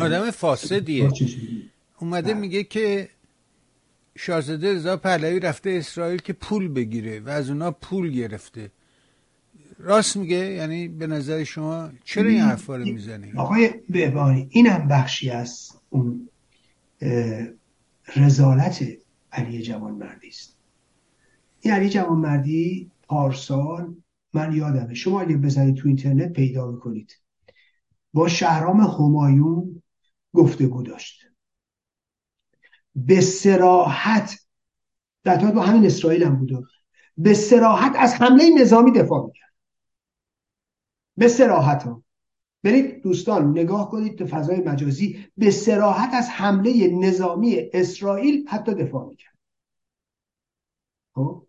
آدم فاسدیه. اومده میگه که شاهزاده رضا پهلوی رفته اسرائیل که پول بگیره و از اونا پول گرفته. راست میگه؟ یعنی به نظر شما چرا این حرفا رو می‌زنی؟ آقای بهبانی اینم بخشی از اون رزالت علی جوانمردی است. این علی جوانمردی پارسال من یادمه. شما اگه بزنید تو اینترنت پیدا می‌کنید. با شهرام همایون گفتگو داشت. به سراحت در با همین اسرائیل هم بود. به سراحت از حمله نظامی دفاع می‌کرد. به سراحت ها. برید دوستان نگاه کنید تو فضای مجازی. به سراحت از حمله نظامی اسرائیل حتی دفاع می‌کرد. خب؟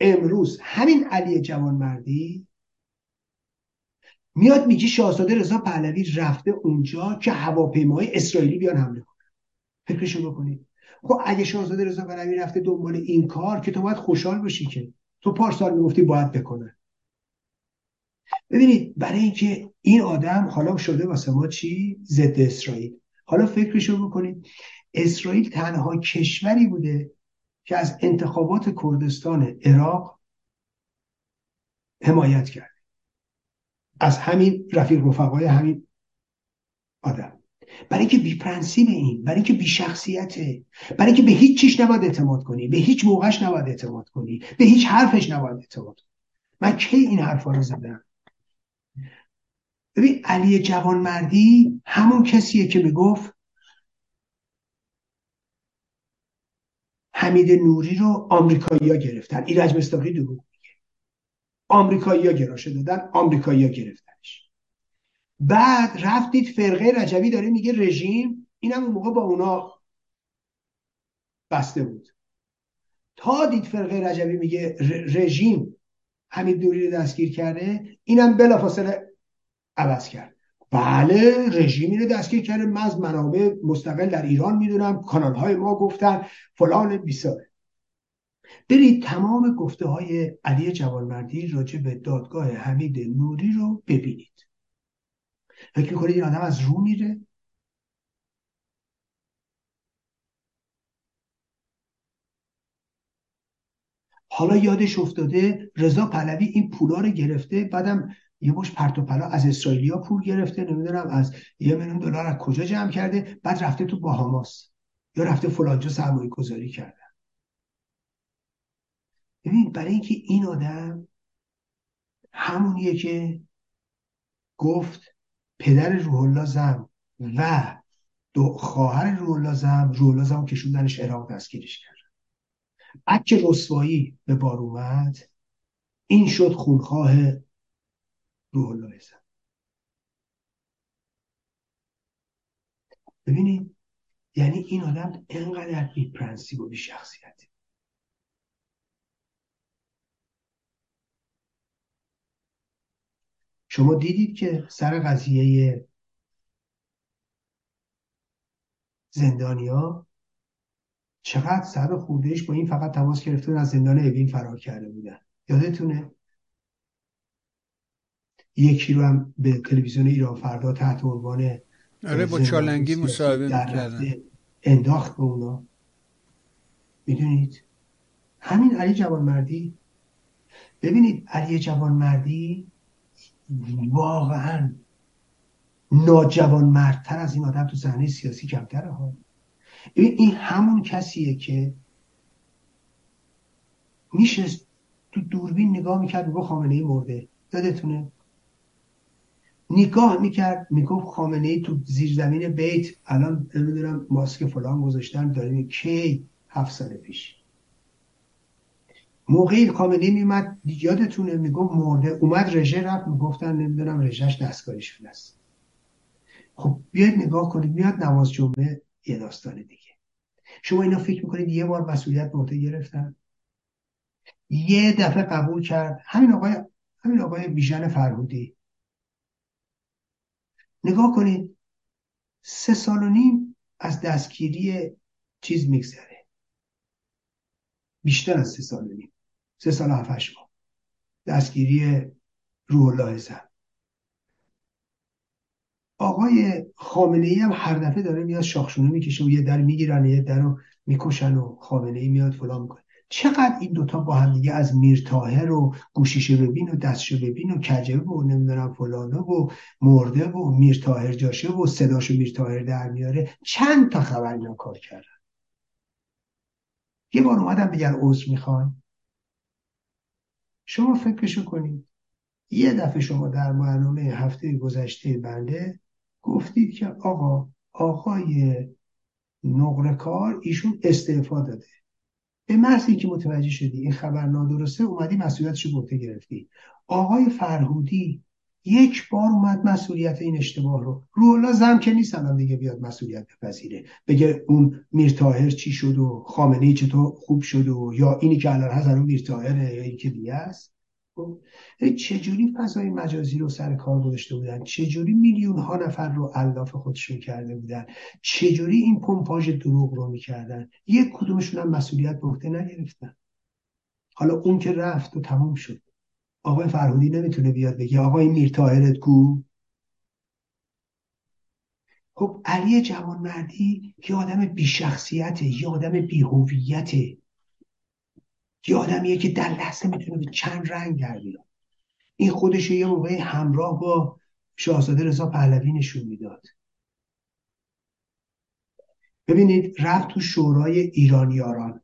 امروز همین علی جوانمردی میاد میگه شاهزاده رضا پهلوی رفته اونجا که هواپیمای اسرائیلی بیان حمله کنن فکرشو بکنید. خب اگه شاهزاده رضا پهلوی رفته دنبال این کار که تو باید خوشحال باشی که تو پارسال می‌گفتی باید بکنه. ببینید برای اینکه این آدم حالا شده واسه ما چی؟ ضد اسرائیل. حالا فکرشو بکنید. اسرائیل تنها کشوری بوده که از انتخابات کردستان عراق حمایت کرد. از همین رفیق رفقای همین آدم. برای اینکه بی پرنسیب این برای اینکه بی شخصیته برای اینکه به هیچ چیش نباید اعتماد کنی به هیچ موقعش نباید اعتماد کنی به هیچ حرفش نباید اعتماد کنی. من کی این حرفا رو زدم؟ ببین علی جوانمردی همون کسیه که می‌گفت حمید نوری رو آمریکایی‌ها گرفتن. ایرج مستاقی دروغ آمریکایی‌ها گراشه دادن آمریکایی‌ها گرفتنش. بعد رفتید فرقه رجوی داره میگه رژیم اینم اون موقع با اونا بسته بود. تا دید فرقه رجوی میگه رژیم حمید نوری رو دستگیر کرده اینم بلافاصله عوض کرد. بله رژیمی رو دستگیر کرده من از منابع مستقل در ایران می‌دونم کانال های ما گفتن فلان بیساره برید تمام گفته های علی جوانمردی راجع به دادگاه حمید نوری رو ببینید. فکر می‌کنید این آدم از رو میره؟ حالا یادش افتاده رضا پهلوی این پولا رو گرفته بعدم یه مش پرت و پلا از اسرائیلیا پول گرفته نمی‌دونم از یه میلیون دلار از کجا جمع کرده بعد رفته تو باهاماس یا رفته فلانجا سرمایه گذاری کرده. ببین برای اینکه این آدم همونیه که گفت پدر روح الله زم و دو خواهر روح الله زم روح الله زم کشوندنش عراق دستگیرش کرد. بعد که رسوایی به بار اومد این شد خونخواه روح الله ببینید یعنی این آدم انقدر بی پرنسیب و بی شخصیت شما دیدید که سر قضیه زندانیا چقدر سر خوردهش با این فقط تماس گرفته از زندان اوین فرار کرده بودن؟ یادتونه؟ یکی رو هم به تلویزیون ایران فردا تحت عنوان آره با چالنگی مصاحبه کردن انداخت به اونا. می‌دونید؟ همین علی جوانمردی. ببینید علی جوانمردی واقعا ناجوانمردتر از این آدم تو صحنه سیاسی کمتره ها. این همون کسیه که میشه تو دوربین نگاه می‌کرد میگو خامنه ای مرده. یادتونه؟ نگاه می‌کرد می‌گفت خامنه ای تو زیرزمین بیت الان نمی‌دونم ماسک فلان گذاشتن داریم کی هفت سال پیش. موقعی خامنه ای میمد یادتونه می‌گفت مرده اومد رژه رفت می‌گفتن نمی‌دونم رژهش دستکاری شده است. خب بیاید نگاه کنید میاد نماز جمعه یه داستان دیگه. شما اینا فکر می‌کنید یه بار مسئولیت به گرفتن؟ یه دفعه قبول کرد. همین آقای همین آقای بیژن فرهودی. نگاه کنید سه سال و نیم از دستگیری چیز میگذره. بیشتر از سه سال و نیم. سه سال هفتش ماه. دستگیری روح الله زن. آقای خامنه ای هم هر دفعه داره میاد شاخشونه می‌کشه و یه در می‌گیرن یه در رو می‌کشن و خامنه ای میاد فلان می‌کنه. چقدر این دوتا با هم دیگه از میرتاهر و گوشیشه ببین و دستشو ببین و کجه و نمی‌دونم فلانه و مرده و میرتاهر جاشه و صداشو میرتاهر در میاره. چند تا خبر اینا کار کردن؟ یه بار اومدم بگن عضو می‌خوان. شما فکرشو کنید. یه دفعه شما در برنامه هفته گذشته بنده گفتید که آقا آقای نقرکار ایشون استعفا داده. به محض که متوجه شدی این خبر نادرسته اومدی مسئولیتش رو گرفتی. آقای فرهودی یک بار اومد مسئولیت این اشتباه رو. روحالله زم که نیست الان دیگه بیاد مسئولیت بپذیره. بگه اون میرتاهر چی شد و خامنه چطور خوب شد و یا اینی که الان هست اون میرتاهره یا این که دیگه است خب، چجوری فضای مجازی رو سر کار گذاشته بودن؟ چجوری میلیون ها نفر رو الاف خودشون کرده بودن؟ چجوری این پمپاژ دروغ رو می‌کردن؟ یک کدومشون هم مسئولیت به عهده نگرفتن. حالا اون که رفت و تموم شد. آقای فرهودی نمی‌تونه بیاد بگه آقای میر تاهرت کو خب علی جوانمردی یه آدم بیشخصیته یه آدم بیهویته. یه آدمیه که در لحظه می‌تونه به چند رنگ در این خودش یه موقع همراه با شاهزاده رضا پهلوی نشون می‌داد. ببینید رفت تو شورای ایرانیاران.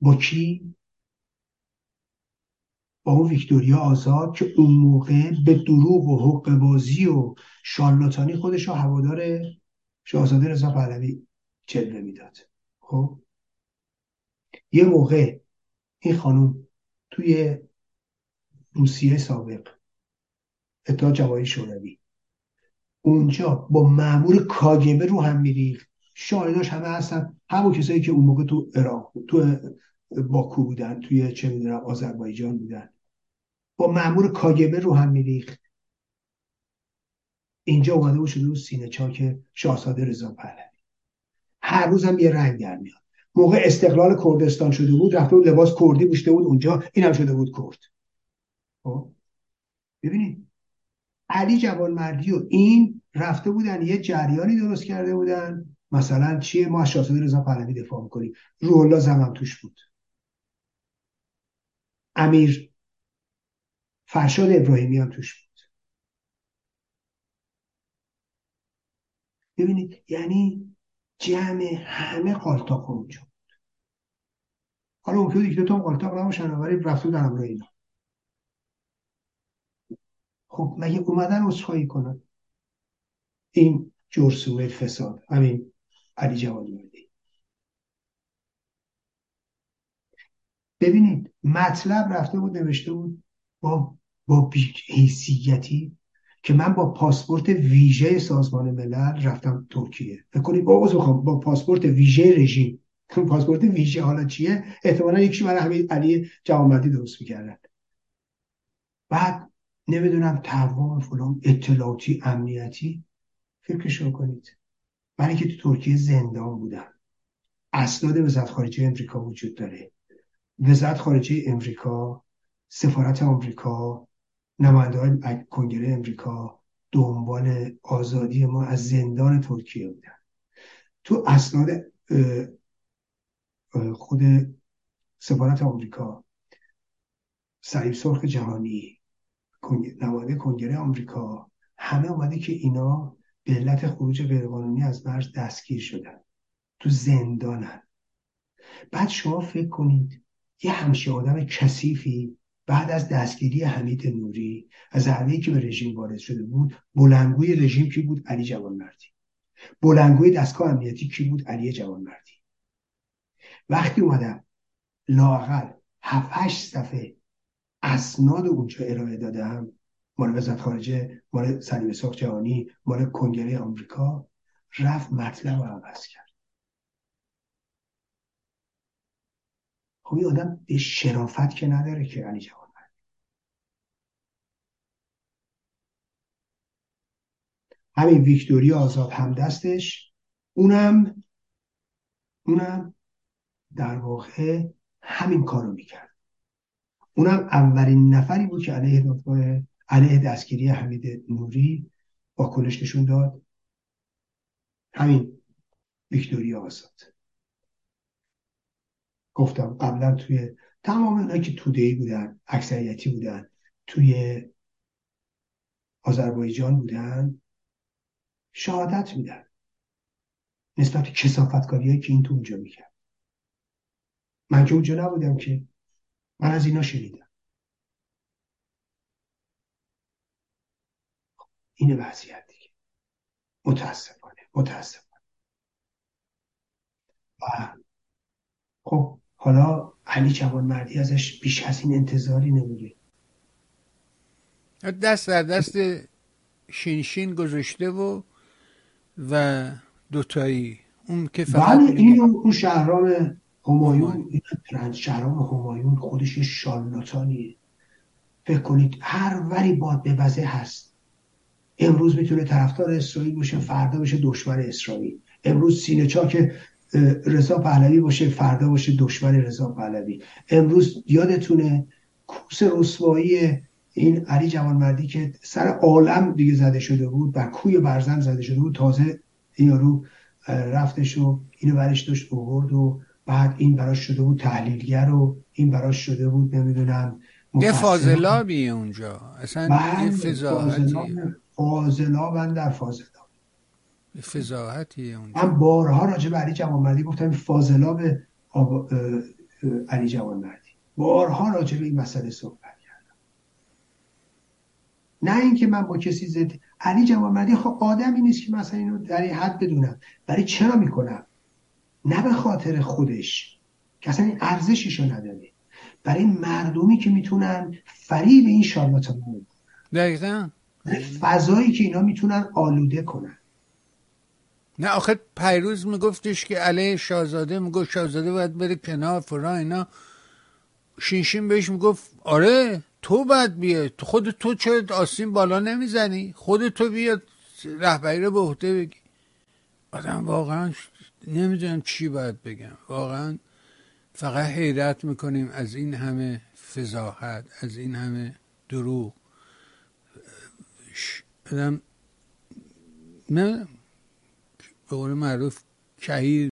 با کی؟ با اون ویکتوریا آزاد که اون موقع به دروغ و حق بازی و شارلاتانی خودش رو هوادار شاهزاده رضا پهلوی جلوه می‌داد. خب؟ یه موقع این خانوم توی روسیه سابق اتحاد جماهیر شوروی اونجا با معمور کاگبه رو هم میریخت. شاهداش همه هستن. همون کسایی که اون موقع تو عراق تو باکو بودن توی چه می‌دونم آذربایجان بودن. با معمور کاگبه رو هم میریخت. اینجا اومده بود شده بود سینه چاک شاهزاده رضا پهلوی. هر روز هم یه رنگ در میاد. موقع استقلال کردستان شده بود رفته بود لباس کردی بوشته بود اونجا این هم شده بود کرد. خب؟ ببینید علی جوان مردی و این رفته بودن یه جریانی درست کرده بودن. مثلا چیه؟ ما از شاهزاده رضا پهلوی دفاع می‌کنیم. روح الله زمان توش بود. امیر فرشاد ابراهیمی هم توش بود. ببینید یعنی جمع همه قالتاق اونجا حالا ممکنه یک دوتا قالتاق نباشن ولی رفته در امرو اینا. خب مگه اومدن اصفایی کنن؟ این جرسوه فساد. همین علی جواد ببینید مطلب رفته بود نوشته بود با با حیثیتی که من با پاسپورت ویژه سازمان ملل رفتم ترکیه. فکر کنید با با پاسپورت ویژه رژیم. پاسپورت ویژه حالا چیه؟ احتمالا یکیش برای همین علی جوانمردی درست می‌کردن. بعد نمی‌دونم تقوام فلان اطلاعاتی امنیتی. فکرشو کنید. برای که تو ترکیه زندان بودم. اسناد وزارت خارجه امریکا وجود داره. وزارت خارجه امریکا سفارت آمریکا نماینده های کنگره امریکا دنبال آزادی ما از زندان ترکیه بودن. تو اسناد خود سفارت آمریکا سریب سرخ جهانی نماینده کنگره آمریکا همه اومده که اینا به علت خروج غیرقانونی از مرز دستگیر شدن. تو زندانن. بعد شما فکر کنید یه همشه آدم کثیفی بعد از دستگیری حمید نوری از حمله که به رژیم وارد شده بود بلنگوی رژیم کی بود؟ علی جوانمردی. بلنگوی دستگاه امنیتی کی بود؟ علی جوانمردی. وقتی اومدم لاقل هفت هشت صفحه اسناد اونجا ارائه دادم مال وزارت خارجه مال سلیم ساخت جهانی مال کنگره آمریکا رفت مطلب رو عوض کرد. خب این آدم به شرافت که نداره که علی جوان همین ویکتوریا آزاد هم دستش. اونم اونم در واقع همین کارو می‌کرد. اونم اولین نفری بود که علیه علیه دستگیری حمید نوری واکنش نشون داد. همین ویکتوریا آزاد. گفتم قبلا توی تمام اونایی که تودهی بودن اکثریتی بودن توی آذربایجان بودن شهادت میدن. نسبت کسافتکاری که این تو اونجا می‌کرد من که اونجا نبودم که من از اینا شنیدم. این وضعیت دیگه. متاسفانه متاسفانه. و خب حالا علی جوان مردی ازش بیش از این انتظاری نمیده دست در دست شینشین گذاشته و و دوتایی. اون که فقط بله این اون شهرام همایون شهرام همایون خودش یه شالاتانیه فکر کنید هر وری باد به وزه هست. امروز می‌تونه طرفدار اسرائیل باشه فردا باشه دشمن اسرائیل. امروز سینه چاک رضا پهلوی باشه فردا باشه دشمن رضا پهلوی. امروز یادتونه کوس رسوایی این علی جوانمردی که سر عالم دیگه زده شده بود و کوی برزن زده شده بود. تازه یارو رفتش و اینو برش داشت اوورد و بعد این براش شده بود تحلیلگر و این براش شده بود نمی‌دونم یه فاضلابیه اونجا. اصلا یه فضاحتی. در فاضلاب. فضاحتیه اونجا من بارها راجع به علی جوانمردی گفتم فاضلاب آب... علی جوانمردی. بارها راجع به این مسئله صحبت کردم. نه اینکه من با کسی زد علی جوانمردی خب آدمی نیست که مثلا اینو در این حد بدونم. برای چرا می‌کنم؟ نه به خاطر خودش که اصلا این نداره. برای مردمی که می‌تونن فریب این شارلاتان دقیقا. فضایی که اینا می‌تونن آلوده کنن. نه آخه پیروز میگفتش که علیه شاهزاده می‌گفت شاهزاده باید بره کنار فرا اینا. شینشین بهش می‌گفت آره تو باید بیای خود تو چه آسین بالا نمی‌زنی؟ خود تو بیاد رهبری رو به عهده بگی. آدم واقعا نمی‌دونم چی باید بگم. واقعا فقط حیرت می‌کنیم از این همه فضاحت از این همه دروغ. آدم نه به قول معروف کهیر